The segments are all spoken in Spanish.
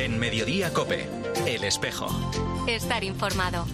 En Mediodía Cope, El Espejo. Estar informado.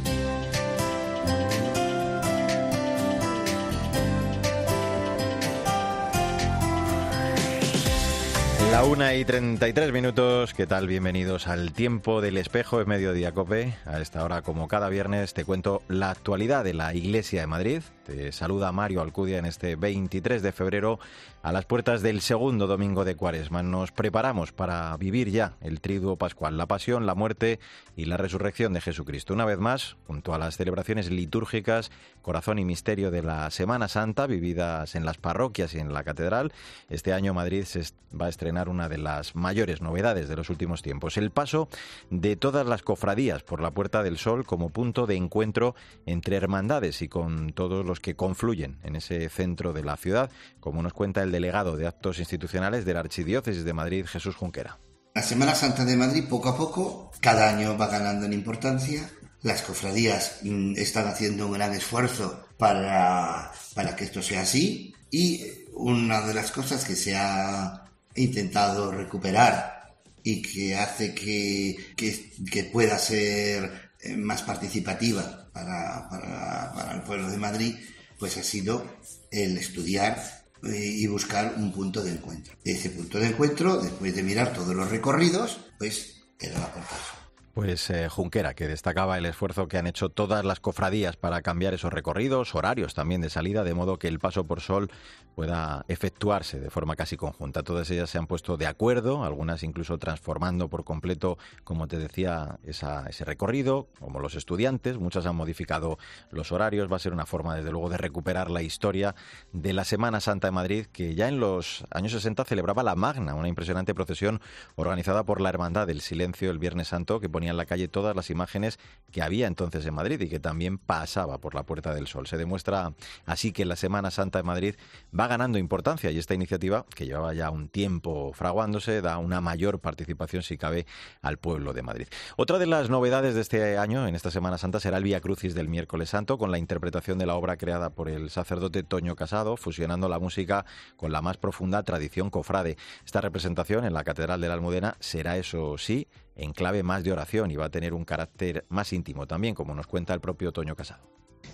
La una y 33 minutos, ¿qué tal? Bienvenidos al tiempo del espejo en Mediodía Cope. A esta hora, como cada viernes, te cuento la actualidad de la Iglesia de Madrid. Te saluda Mario Alcudia en este 23 de febrero a las puertas del segundo domingo de Cuaresma. Nos preparamos para vivir ya el triduo pascual, la pasión, la muerte y la resurrección de Jesucristo. Una vez más, junto a las celebraciones litúrgicas, corazón y misterio de la Semana Santa, vividas en las parroquias y en la catedral, este año Madrid se va a estrenar una de las mayores novedades de los últimos tiempos, el paso de todas las cofradías por la Puerta del Sol como punto de encuentro entre hermandades y con todos los que confluyen en ese centro de la ciudad, como nos cuenta el delegado de Actos Institucionales de la Archidiócesis de Madrid, Jesús Junquera. La Semana Santa de Madrid, poco a poco, cada año va ganando en importancia. Las cofradías están haciendo un gran esfuerzo para, para que esto sea así. Y una de las cosas que se ha intentado recuperar y que hace que, que, que pueda ser eh, más participativa para, para, para el pueblo de Madrid, pues ha sido el estudiar y buscar un punto de encuentro. Ese punto de encuentro, después de mirar todos los recorridos, pues era la portada. Pues eh, Junquera, que destacaba el esfuerzo que han hecho todas las cofradías para cambiar esos recorridos, horarios también de salida, de modo que el paso por sol pueda efectuarse de forma casi conjunta. Todas ellas se han puesto de acuerdo, algunas incluso transformando por completo, como te decía, esa, ese recorrido, como los estudiantes, muchas han modificado los horarios. Va a ser una forma, desde luego, de recuperar la historia de la Semana Santa de Madrid, que ya en los años 60 celebraba la Magna, una impresionante procesión organizada por la Hermandad del Silencio el Viernes Santo, que ponía en la calle todas las imágenes que había entonces en Madrid y que también pasaba por la Puerta del Sol. Se demuestra así que la Semana Santa de Madrid va ganando importancia y esta iniciativa, que llevaba ya un tiempo fraguándose, da una mayor participación, si cabe, al pueblo de Madrid. Otra de las novedades de este año, en esta Semana Santa, será el Vía Crucis del miércoles santo, con la interpretación de la obra creada por el sacerdote Toño Casado, fusionando la música con la más profunda tradición cofrade. Esta representación en la Catedral de la Almudena será, eso sí, en clave más de oración y va a tener un carácter más íntimo también, como nos cuenta el propio Toño Casado.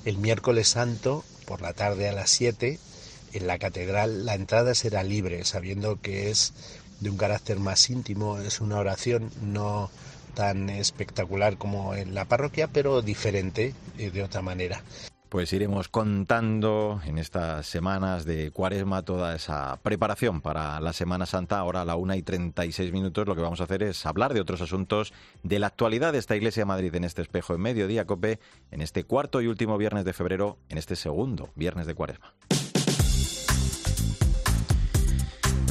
El miércoles santo, por la tarde a las 7, en la catedral la entrada será libre, sabiendo que es de un carácter más íntimo, es una oración no tan espectacular como en la parroquia, pero diferente eh, de otra manera pues iremos contando en estas semanas de cuaresma toda esa preparación para la Semana Santa. Ahora a la una y 36 minutos lo que vamos a hacer es hablar de otros asuntos de la actualidad de esta Iglesia de Madrid en este espejo en mediodía, Cope, en este cuarto y último viernes de febrero, en este segundo viernes de cuaresma.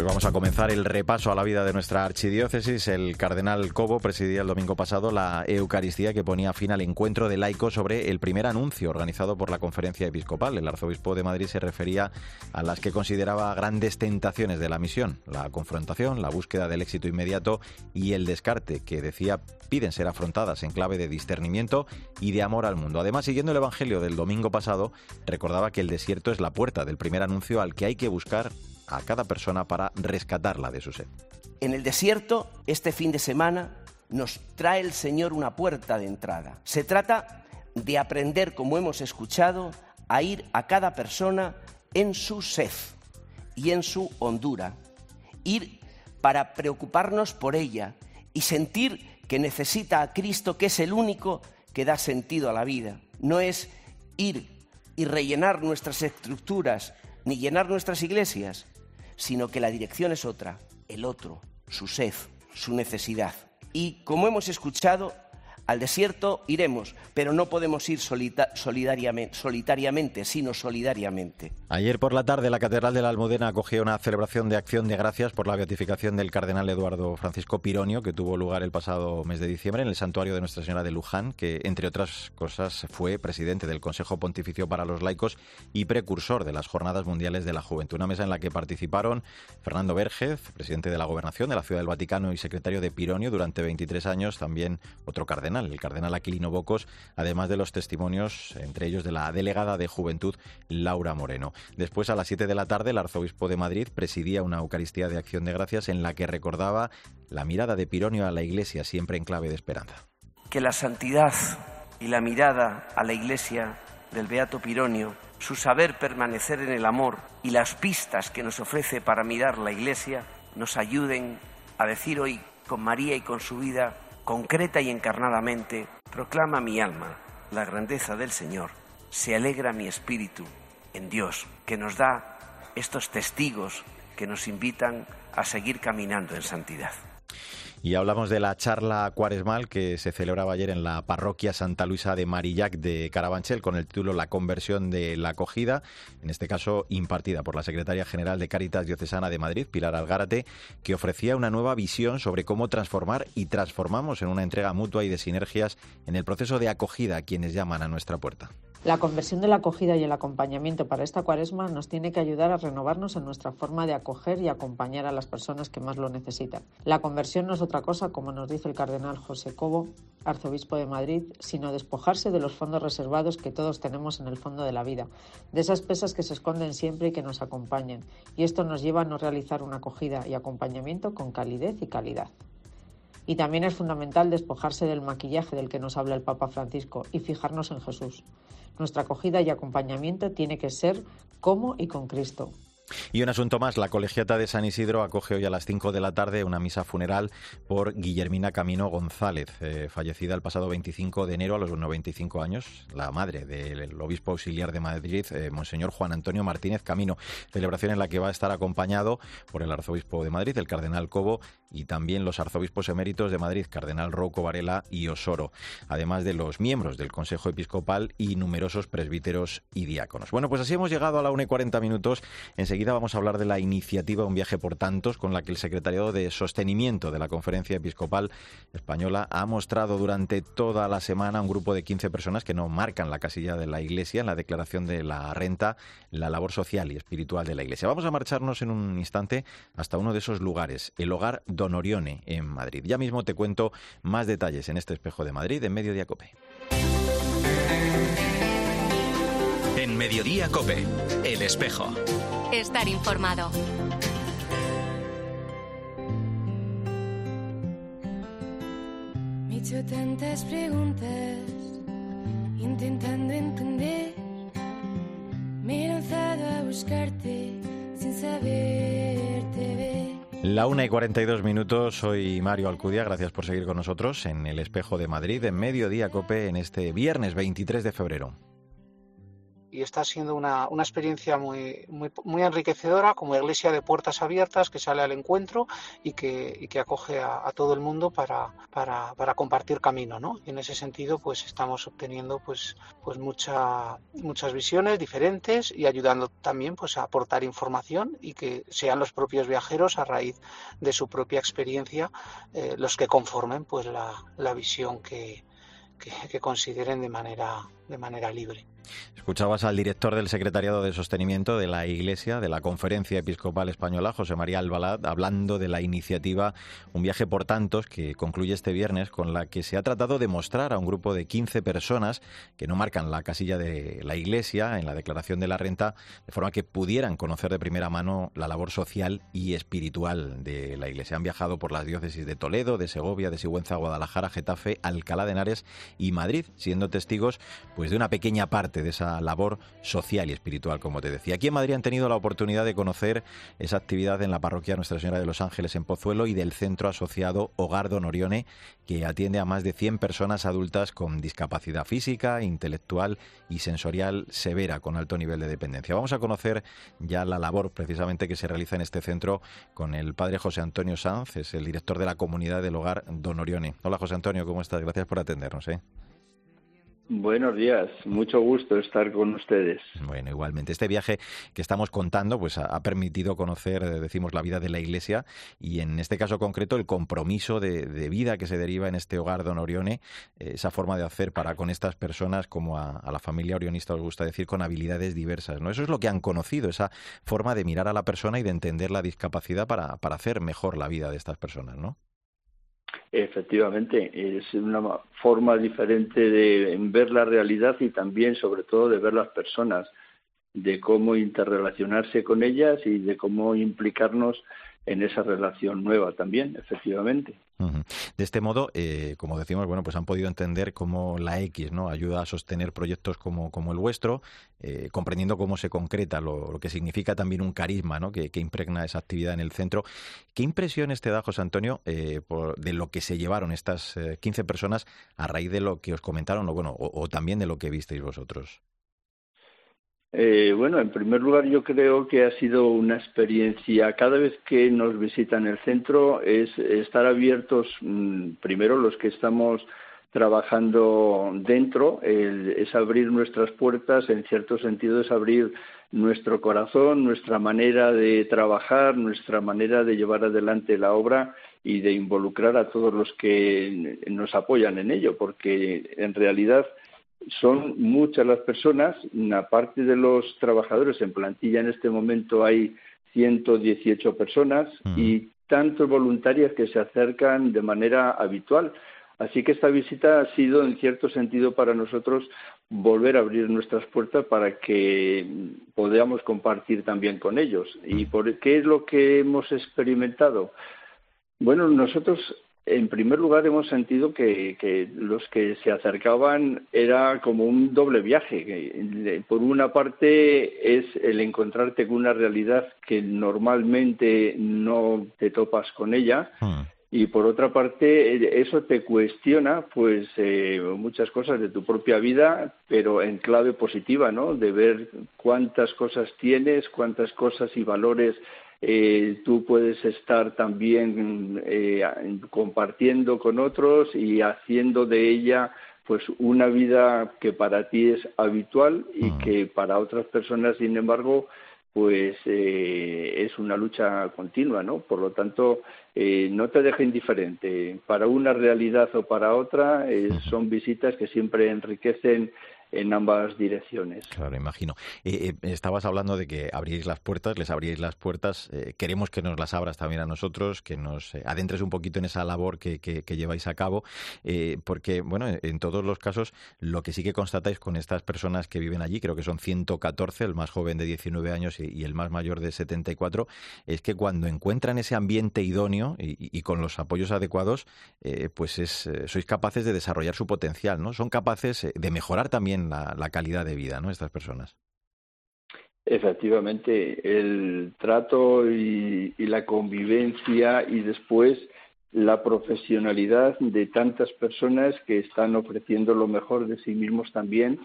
Pues vamos a comenzar el repaso a la vida de nuestra archidiócesis. El cardenal Cobo presidía el domingo pasado la Eucaristía que ponía fin al encuentro de laicos sobre el primer anuncio organizado por la Conferencia Episcopal. El arzobispo de Madrid se refería a las que consideraba grandes tentaciones de la misión, la confrontación, la búsqueda del éxito inmediato y el descarte, que decía piden ser afrontadas en clave de discernimiento y de amor al mundo. Además, siguiendo el Evangelio del domingo pasado, recordaba que el desierto es la puerta del primer anuncio al que hay que buscar a cada persona para rescatarla de su sed. En el desierto, este fin de semana, nos trae el Señor una puerta de entrada. Se trata de aprender, como hemos escuchado, a ir a cada persona en su sed y en su hondura. Ir para preocuparnos por ella y sentir que necesita a Cristo, que es el único que da sentido a la vida. No es ir y rellenar nuestras estructuras ni llenar nuestras iglesias, sino que la dirección es otra, el otro, su sed, su necesidad. Y como hemos escuchado, al desierto iremos, pero no podemos ir solitariamente, sino solidariamente. Ayer por la tarde la Catedral de la Almudena acogió una celebración de acción de gracias por la beatificación del cardenal Eduardo Francisco Pironio, que tuvo lugar el pasado mes de diciembre en el santuario de Nuestra Señora de Luján, que entre otras cosas fue presidente del Consejo Pontificio para los Laicos y precursor de las Jornadas Mundiales de la Juventud. Una mesa en la que participaron Fernando Vergez, presidente de la Gobernación de la Ciudad del Vaticano y secretario de Pironio durante 23 años, también otro cardenal El Cardenal Aquilino Bocos, además de los testimonios, entre ellos de la delegada de Juventud, Laura Moreno. Después, a las 7 de la tarde, el arzobispo de Madrid presidía una Eucaristía de Acción de Gracias en la que recordaba la mirada de Pironio a la Iglesia, siempre en clave de esperanza. Que la santidad y la mirada a la Iglesia del Beato Pironio, su saber permanecer en el amor y las pistas que nos ofrece para mirar la Iglesia, nos ayuden a decir hoy con María y con su vida, concreta y encarnadamente, proclama mi alma la grandeza del Señor, se alegra mi espíritu en Dios, que nos da estos testigos que nos invitan a seguir caminando en santidad. Y hablamos de la charla cuaresmal que se celebraba ayer en la parroquia Santa Luisa de Marillac de Carabanchel con el título La conversión de la acogida, en este caso impartida por la secretaria general de Cáritas Diocesana de Madrid, Pilar Algárate, que ofrecía una nueva visión sobre cómo transformar y transformamos en una entrega mutua y de sinergias en el proceso de acogida a quienes llaman a nuestra puerta. La conversión de la acogida y el acompañamiento para esta cuaresma nos tiene que ayudar a renovarnos en nuestra forma de acoger y acompañar a las personas que más lo necesitan. La conversión no es otra cosa, como nos dice el cardenal José Cobo, arzobispo de Madrid, sino despojarse de los fondos reservados que todos tenemos en el fondo de la vida, de esas pesas que se esconden siempre y que nos acompañen. Y esto nos lleva a no realizar una acogida y acompañamiento con calidez y calidad. Y también es fundamental despojarse del maquillaje del que nos habla el Papa Francisco y fijarnos en Jesús. Nuestra acogida y acompañamiento tiene que ser como y con Cristo. Y un asunto más, la colegiata de San Isidro acoge hoy a las 5 de la tarde una misa funeral por Guillermina Camino González, eh, fallecida el pasado 25 de enero a los 95 años, la madre del obispo auxiliar de Madrid, eh, Monseñor Juan Antonio Martínez Camino. Celebración en la que va a estar acompañado por el arzobispo de Madrid, el cardenal Cobo, y también los arzobispos eméritos de Madrid, cardenal Rouco Varela y Osoro, además de los miembros del Consejo Episcopal y numerosos presbíteros y diáconos. Bueno, pues así hemos llegado a la 1 y 40 minutos. Enseguida vamos a hablar de la iniciativa Un viaje por tantos, con la que el Secretariado de Sostenimiento de la Conferencia Episcopal Española ha mostrado durante toda la semana un grupo de 15 personas que no marcan la casilla de la Iglesia en la declaración de la renta, la labor social y espiritual de la Iglesia. Vamos a marcharnos en un instante hasta uno de esos lugares, el hogar Don Orione en Madrid. Ya mismo te cuento más detalles en este espejo de Madrid en Mediodía Cope. En Mediodía Cope, el espejo. Estar informado. Me he hecho tantas preguntas, intentando entender. Me he lanzado a buscarte sin saberte ver. La una y 42 minutos, soy Mario Alcudia, gracias por seguir con nosotros en el Espejo de Madrid, en Mediodía Cope, en este viernes 23 de febrero y está siendo una, una experiencia muy, muy, muy, enriquecedora como iglesia de puertas abiertas que sale al encuentro y que, y que acoge a, a, todo el mundo para, para, para, compartir camino. ¿no? Y en ese sentido pues estamos obteniendo pues, pues mucha, muchas visiones diferentes y ayudando también pues, a aportar información y que sean los propios viajeros a raíz de su propia experiencia eh, los que conformen pues, la, la visión que, que, que consideren de manera, de manera libre. Escuchabas al director del Secretariado de Sostenimiento de la Iglesia, de la Conferencia Episcopal Española, José María Albalad, hablando de la iniciativa Un viaje por tantos, que concluye este viernes, con la que se ha tratado de mostrar a un grupo de 15 personas que no marcan la casilla de la Iglesia en la declaración de la renta, de forma que pudieran conocer de primera mano la labor social y espiritual de la Iglesia. Han viajado por las diócesis de Toledo, de Segovia, de Sigüenza, Guadalajara, Getafe, Alcalá de Henares y Madrid, siendo testigos pues de una pequeña parte de esa labor social y espiritual, como te decía. Aquí en Madrid han tenido la oportunidad de conocer esa actividad en la parroquia Nuestra Señora de los Ángeles en Pozuelo y del centro asociado Hogar Don Orione, que atiende a más de 100 personas adultas con discapacidad física, intelectual y sensorial severa, con alto nivel de dependencia. Vamos a conocer ya la labor precisamente que se realiza en este centro con el padre José Antonio Sanz, es el director de la comunidad del Hogar Don Orione. Hola José Antonio, ¿cómo estás? Gracias por atendernos. ¿eh? Buenos días, mucho gusto estar con ustedes. Bueno, igualmente. Este viaje que estamos contando pues ha, permitido conocer, eh, decimos, la vida de la Iglesia y en este caso concreto el compromiso de, vida que se deriva en este hogar Don Orione, eh, esa forma de hacer para con estas personas, como a, a, la familia orionista os gusta decir, con habilidades diversas. ¿no? Eso es lo que han conocido, esa forma de mirar a la persona y de entender la discapacidad para, para hacer mejor la vida de estas personas, ¿no? Efectivamente, es una forma diferente de ver la realidad y también, sobre todo, de ver las personas, de cómo interrelacionarse con ellas y de cómo implicarnos en esa relación nueva también, efectivamente. De este modo, eh, como decimos, bueno, pues han podido entender cómo la X ayuda a sostener proyectos como, el vuestro, eh, comprendiendo cómo se concreta, lo, que significa también un carisma que, impregna esa actividad en el centro. ¿Qué impresiones te da, José Antonio, eh, de lo que se llevaron estas 15 personas a raíz de lo que os comentaron o, bueno, o también de lo que visteis vosotros? Eh, bueno, en primer lugar yo creo que ha sido una experiencia, cada vez que nos visitan el centro, es estar abiertos, mm, primero los que estamos trabajando dentro, es abrir nuestras puertas, en cierto sentido es abrir nuestro corazón, nuestra manera de trabajar, nuestra manera de llevar adelante la obra y de involucrar a todos los que nos apoyan en ello, porque en realidad son muchas las personas, aparte de los trabajadores en plantilla en este momento hay 118 personas y tantos voluntarias que se acercan de manera habitual. Así que esta visita ha sido, en cierto sentido, para nosotros volver a abrir nuestras puertas para que podamos compartir también con ellos. ¿Y por qué es lo que hemos experimentado? Bueno, nosotros en primer lugar, hemos sentido que, los que se acercaban era como un doble viaje. Por una parte es el encontrarte con una realidad que normalmente no te topas con ella. Hmm. Y por otra parte, eso te cuestiona, pues, eh, muchas cosas de tu propia vida, pero en clave positiva, ¿no? De ver cuántas cosas tienes, cuántas cosas y valores eh, tú puedes estar también eh, compartiendo con otros y haciendo de ella pues una vida que para ti es habitual y mm. que para otras personas sin embargo pues eh, es una lucha continua, ¿no? Por lo tanto, no te deja indiferente. Para una realidad o para otra, son visitas que siempre enriquecen en ambas direcciones. Claro, imagino. Eh, eh, estabas hablando de que abriréis las puertas, les abriréis las puertas. Eh, queremos que nos las abras también a nosotros, que nos adentres un poquito en esa labor que, que, lleváis a cabo, porque, bueno, en todos los casos, lo que sí que constatáis con estas personas que viven allí, creo que son 114, el más joven de 19 años y, el más mayor de 74, es que cuando encuentran ese ambiente idóneo y, con los apoyos adecuados, pues es, sois capaces de desarrollar su potencial, ¿no? Son capaces de mejorar también la, calidad de vida, ¿no? Estas personas. Efectivamente, el trato y, la convivencia y después la profesionalidad de tantas personas que están ofreciendo lo mejor de sí mismos también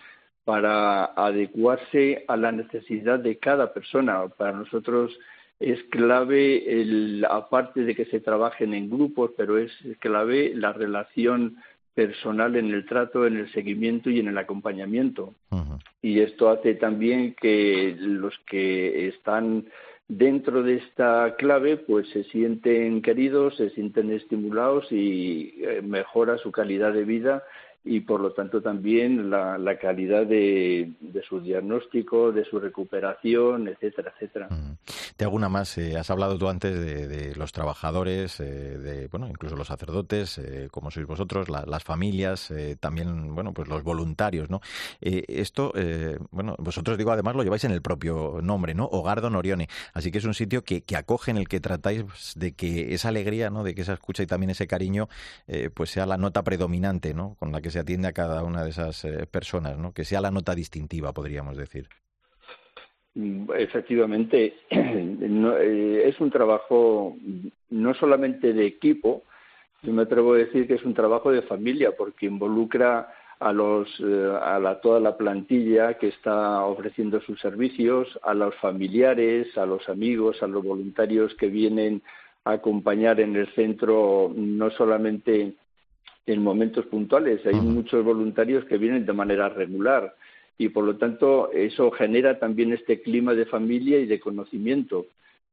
para adecuarse a la necesidad de cada persona. Para nosotros es clave, el, aparte de que se trabajen en grupos, pero es clave la relación personal en el trato, en el seguimiento y en el acompañamiento. Y esto hace también que los que están dentro de esta clave pues se sienten queridos, se sienten estimulados y eh, mejora su calidad de vida y por lo tanto también la, calidad de, su diagnóstico, de su recuperación, etcétera, etcétera. Te hago una más. Eh, has hablado tú antes de, los trabajadores, eh, de bueno, incluso los sacerdotes, eh, como sois vosotros, las familias, también bueno, pues los voluntarios, ¿no? esto, bueno, vosotros digo además lo lleváis en el propio nombre, ¿no? Hogar Don Orione. Así que es un sitio que, que acoge en el que tratáis de que esa alegría, ¿no? De que esa escucha y también ese cariño, pues sea la nota predominante, ¿no? Con la que se atiende a cada una de esas eh, personas, ¿no? Que sea la nota distintiva, podríamos decir. Mm, efectivamente, eh, es un trabajo no solamente de equipo, yo me atrevo a decir que es un trabajo de familia porque involucra a los eh, a toda la plantilla que está ofreciendo sus servicios, a los familiares, a los amigos, a los voluntarios que vienen a acompañar en el centro no solamente en momentos puntuales. Hay muchos voluntarios que vienen de manera regular y por lo tanto eso genera también este clima de familia y de conocimiento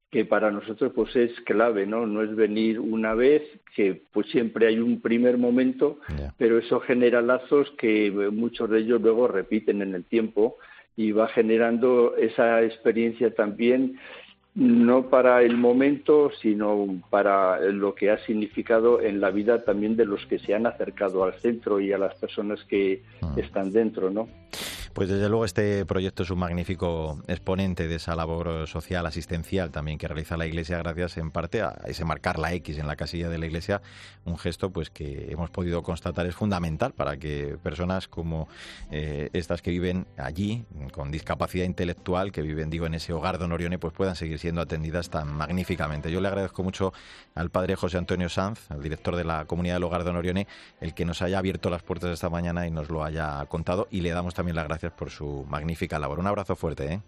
que para nosotros pues es clave, ¿no? No es venir una vez, que pues siempre hay un primer momento, pero eso genera lazos que muchos de ellos luego repiten en el tiempo y va generando esa experiencia también no para el momento, sino para lo que ha significado en la vida también de los que se han acercado al centro y a las personas que ah. están dentro, ¿no? Pues desde luego este proyecto es un magnífico exponente de esa labor social, asistencial también que realiza la Iglesia gracias en parte a ese marcar la X en la casilla de la Iglesia, un gesto pues que hemos podido constatar es fundamental para que personas como eh, estas que viven allí con discapacidad intelectual, que viven digo en ese hogar de Honorione, pues puedan seguir siendo atendidas tan magníficamente. Yo le agradezco mucho al padre José Antonio Sanz, el director de la comunidad del hogar de Honorione, el que nos haya abierto las puertas esta mañana y nos lo haya contado y le damos también las gracias por su magnífica labor. Un abrazo fuerte. ¿eh?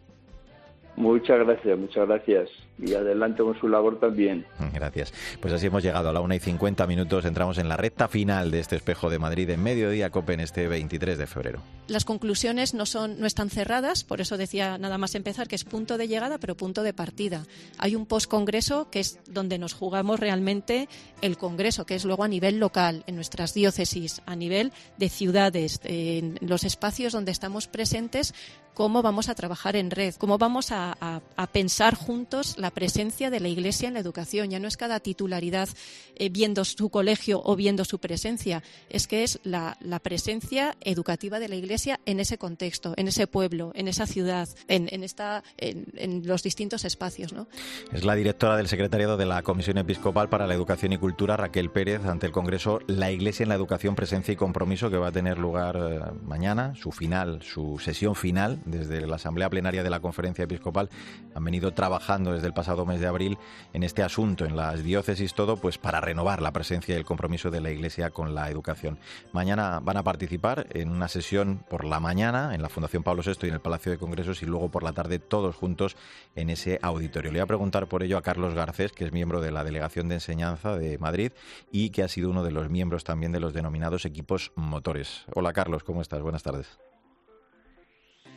Muchas gracias, muchas gracias. Y adelante con su labor también. Gracias. Pues así hemos llegado a la una y 50 minutos. Entramos en la recta final de este espejo de Madrid en mediodía Copen este 23 de febrero. Las conclusiones no, son, no están cerradas, por eso decía nada más empezar que es punto de llegada, pero punto de partida. Hay un postcongreso que es donde nos jugamos realmente el congreso, que es luego a nivel local, en nuestras diócesis, a nivel de ciudades, en los espacios donde estamos presentes cómo vamos a trabajar en red, cómo vamos a, pensar juntos la presencia de la Iglesia en la educación. Ya no es cada titularidad eh, viendo su colegio o viendo su presencia, es que es la, presencia educativa de la Iglesia en ese contexto, en ese pueblo, en esa ciudad, en, esta, en, los distintos espacios. ¿no? Es la directora del secretariado de la Comisión Episcopal para la Educación y Cultura, Raquel Pérez, ante el Congreso La Iglesia en la Educación, Presencia y Compromiso, que va a tener lugar eh, mañana, su final, su sesión final desde la Asamblea Plenaria de la Conferencia Episcopal han venido trabajando desde el pasado mes de abril en este asunto, en las diócesis, todo, pues para renovar la presencia y el compromiso de la Iglesia con la educación. Mañana van a participar en una sesión por la mañana en la Fundación Pablo VI y en el Palacio de Congresos y luego por la tarde todos juntos en ese auditorio. Le voy a preguntar por ello a Carlos Garcés, que es miembro de la Delegación de Enseñanza de Madrid y que ha sido uno de los miembros también de los denominados equipos motores. Hola Carlos, ¿cómo estás? Buenas tardes.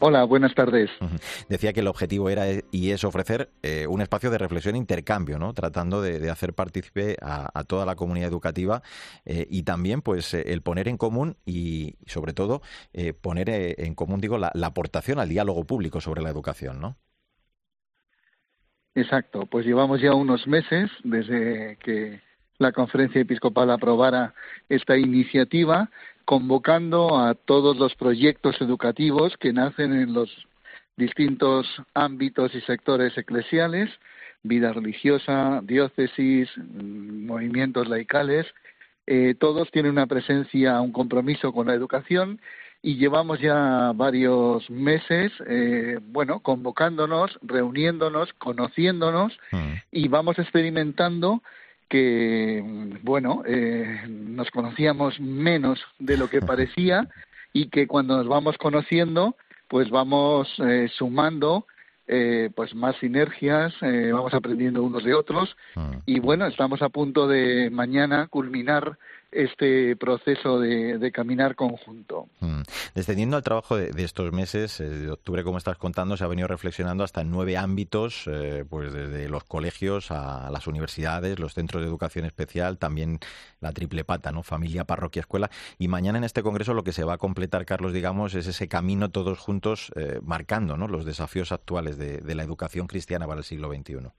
Hola, buenas tardes. Decía que el objetivo era y es ofrecer eh, un espacio de reflexión e intercambio, ¿no? Tratando de, hacer partícipe a, toda la comunidad educativa eh, y también, pues, eh, el poner en común y, sobre todo, poner en común, digo, la, la, aportación al diálogo público sobre la educación, ¿no? Exacto. Pues llevamos ya unos meses desde que la conferencia episcopal aprobara esta iniciativa convocando a todos los proyectos educativos que nacen en los distintos ámbitos y sectores eclesiales, vida religiosa, diócesis, movimientos laicales, eh, todos tienen una presencia, un compromiso con la educación y llevamos ya varios meses, eh, bueno, convocándonos, reuniéndonos, conociéndonos mm. y vamos experimentando que, bueno, eh, nos conocíamos menos de lo que parecía y que cuando nos vamos conociendo, pues vamos eh, sumando eh, pues más sinergias, eh, vamos aprendiendo unos de otros mm. y bueno, estamos a punto de mañana culminar este proceso de, caminar conjunto. Mm. Descendiendo al trabajo de, estos meses, eh, de octubre, como estás contando, se ha venido reflexionando hasta en nueve ámbitos, eh, pues desde los colegios a las universidades, los centros de educación especial, también la triple pata, ¿no? Familia, parroquia, escuela. Y mañana en este congreso lo que se va a completar, Carlos, digamos, es ese camino todos juntos eh, marcando, ¿no? Los desafíos actuales de, de la educación cristiana para el siglo XXI.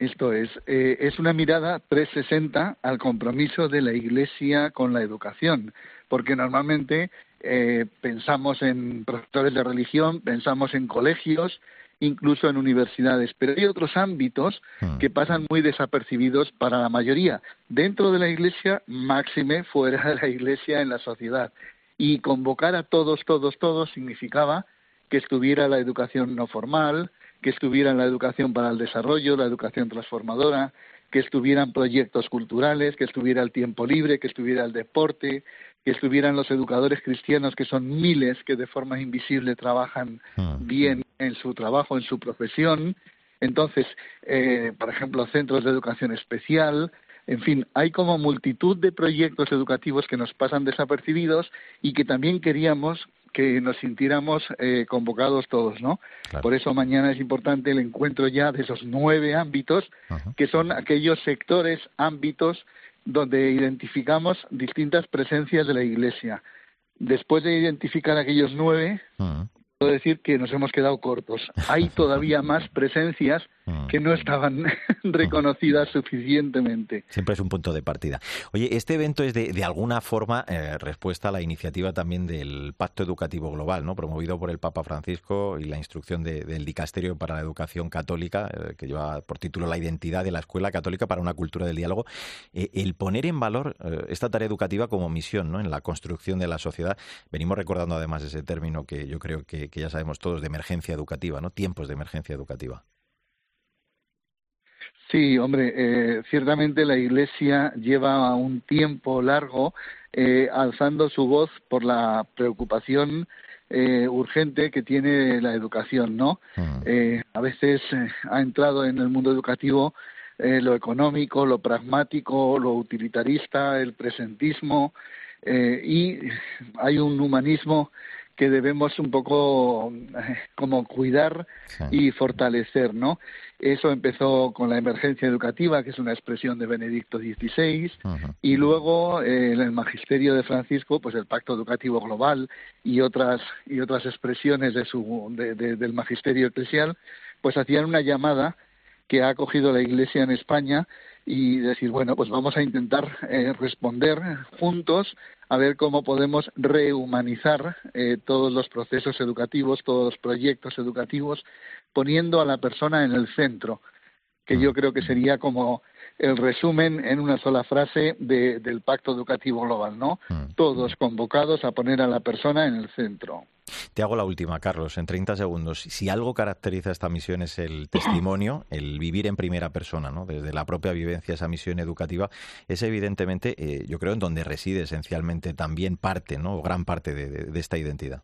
Esto es, eh, es una mirada 360 al compromiso de la Iglesia con la educación, porque normalmente eh, pensamos en profesores de religión, pensamos en colegios, incluso en universidades, pero hay otros ámbitos hmm. que pasan muy desapercibidos para la mayoría, dentro de la Iglesia, máxime fuera de la Iglesia en la sociedad. Y convocar a todos, todos, todos significaba que estuviera la educación no formal, que estuvieran la educación para el desarrollo, la educación transformadora, que estuvieran proyectos culturales, que estuviera el tiempo libre, que estuviera el deporte, que estuvieran los educadores cristianos, que son miles que de forma invisible trabajan ah. bien en su trabajo, en su profesión. Entonces, eh, por ejemplo, centros de educación especial, en fin, hay como multitud de proyectos educativos que nos pasan desapercibidos y que también queríamos que nos sintiéramos eh, convocados todos, ¿no? Por eso mañana es importante el encuentro ya de esos nueve ámbitos, que son aquellos sectores, ámbitos donde identificamos distintas presencias de la Iglesia. Después de identificar aquellos nueve, decir que nos hemos quedado cortos. Hay todavía más presencias mm. que no estaban reconocidas suficientemente. Siempre es un punto de partida. Oye, este evento es de, de alguna forma eh, respuesta a la iniciativa también del Pacto Educativo Global, ¿no? promovido por el Papa Francisco y la instrucción del Dicasterio para la Educación Católica, eh, que lleva por título La identidad de la escuela católica para una cultura del diálogo. Eh, el poner en valor esta tarea educativa como misión ¿no? en la construcción de la sociedad. Venimos recordando además ese término que yo creo que que ya sabemos todos de emergencia educativa, ¿no? Tiempos de emergencia educativa. Sí, hombre, eh, ciertamente la Iglesia lleva un tiempo largo eh, alzando su voz por la preocupación eh, urgente que tiene la educación, ¿no? Mm. a veces ha entrado en el mundo educativo lo económico, lo pragmático, lo utilitarista, el presentismo y hay un humanismo que debemos un poco eh, como cuidar y fortalecer, ¿no? Eso empezó con la emergencia educativa, que es una expresión de Benedicto XVI, y luego eh, en el magisterio de Francisco, pues el Pacto Educativo Global y otras y otras expresiones de su del magisterio eclesial, pues hacían una llamada que ha acogido la Iglesia en España y decir, bueno, pues vamos a intentar eh, responder juntos a ver cómo podemos rehumanizar eh, todos los procesos educativos, todos los proyectos educativos, poniendo a la persona en el centro, que yo creo que sería como el resumen en una sola frase del Pacto Educativo Global, ¿no? Mm. Todos convocados a poner a la persona en el centro. Te hago la última, Carlos, en 30 segundos. Si algo caracteriza esta misión es el testimonio, el vivir en primera persona, ¿no? Desde la propia vivencia, esa misión educativa, es evidentemente, eh, yo creo, en donde reside esencialmente también parte, ¿no? O gran parte de, esta identidad.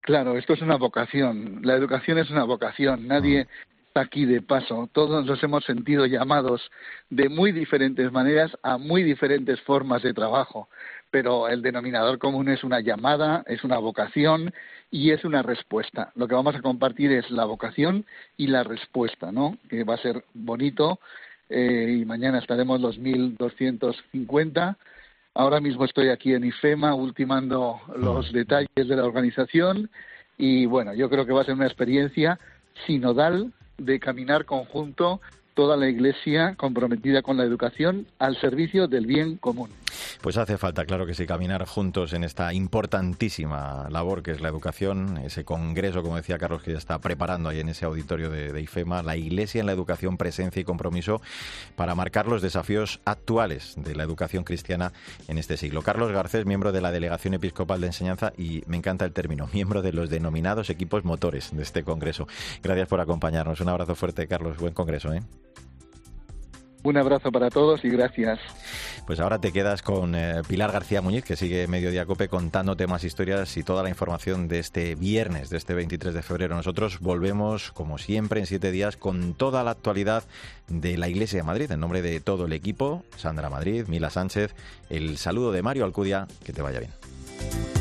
Claro, esto es una vocación. La educación es una vocación. Nadie está aquí de paso. Todos nos hemos sentido llamados de muy diferentes maneras a muy diferentes formas de trabajo pero el denominador común es una llamada, es una vocación y es una respuesta. Lo que vamos a compartir es la vocación y la respuesta, ¿no? Que va a ser bonito eh, y mañana estaremos los 1250. Ahora mismo estoy aquí en IFEMA ultimando los detalles de la organización y bueno, yo creo que va a ser una experiencia sinodal de caminar conjunto toda la Iglesia comprometida con la educación al servicio del bien común. Pues hace falta, claro que sí, caminar juntos en esta importantísima labor que es la educación, ese congreso, como decía Carlos, que ya está preparando ahí en ese auditorio de, IFEMA, la Iglesia en la educación, presencia y compromiso para marcar los desafíos actuales de la educación cristiana en este siglo. Carlos Garcés, miembro de la Delegación Episcopal de Enseñanza y me encanta el término, miembro de los denominados equipos motores de este congreso. Gracias por acompañarnos. Un abrazo fuerte, Carlos. Buen congreso. ¿eh? Un abrazo para todos y gracias. Pues ahora te quedas con eh, Pilar García Muñiz, que sigue Mediodía Cope contándote más historias y toda la información de este viernes, de este 23 de febrero. Nosotros volvemos, como siempre, en siete días con toda la actualidad de la Iglesia de Madrid. En nombre de todo el equipo, Sandra Madrid, Mila Sánchez, el saludo de Mario Alcudia, que te vaya bien.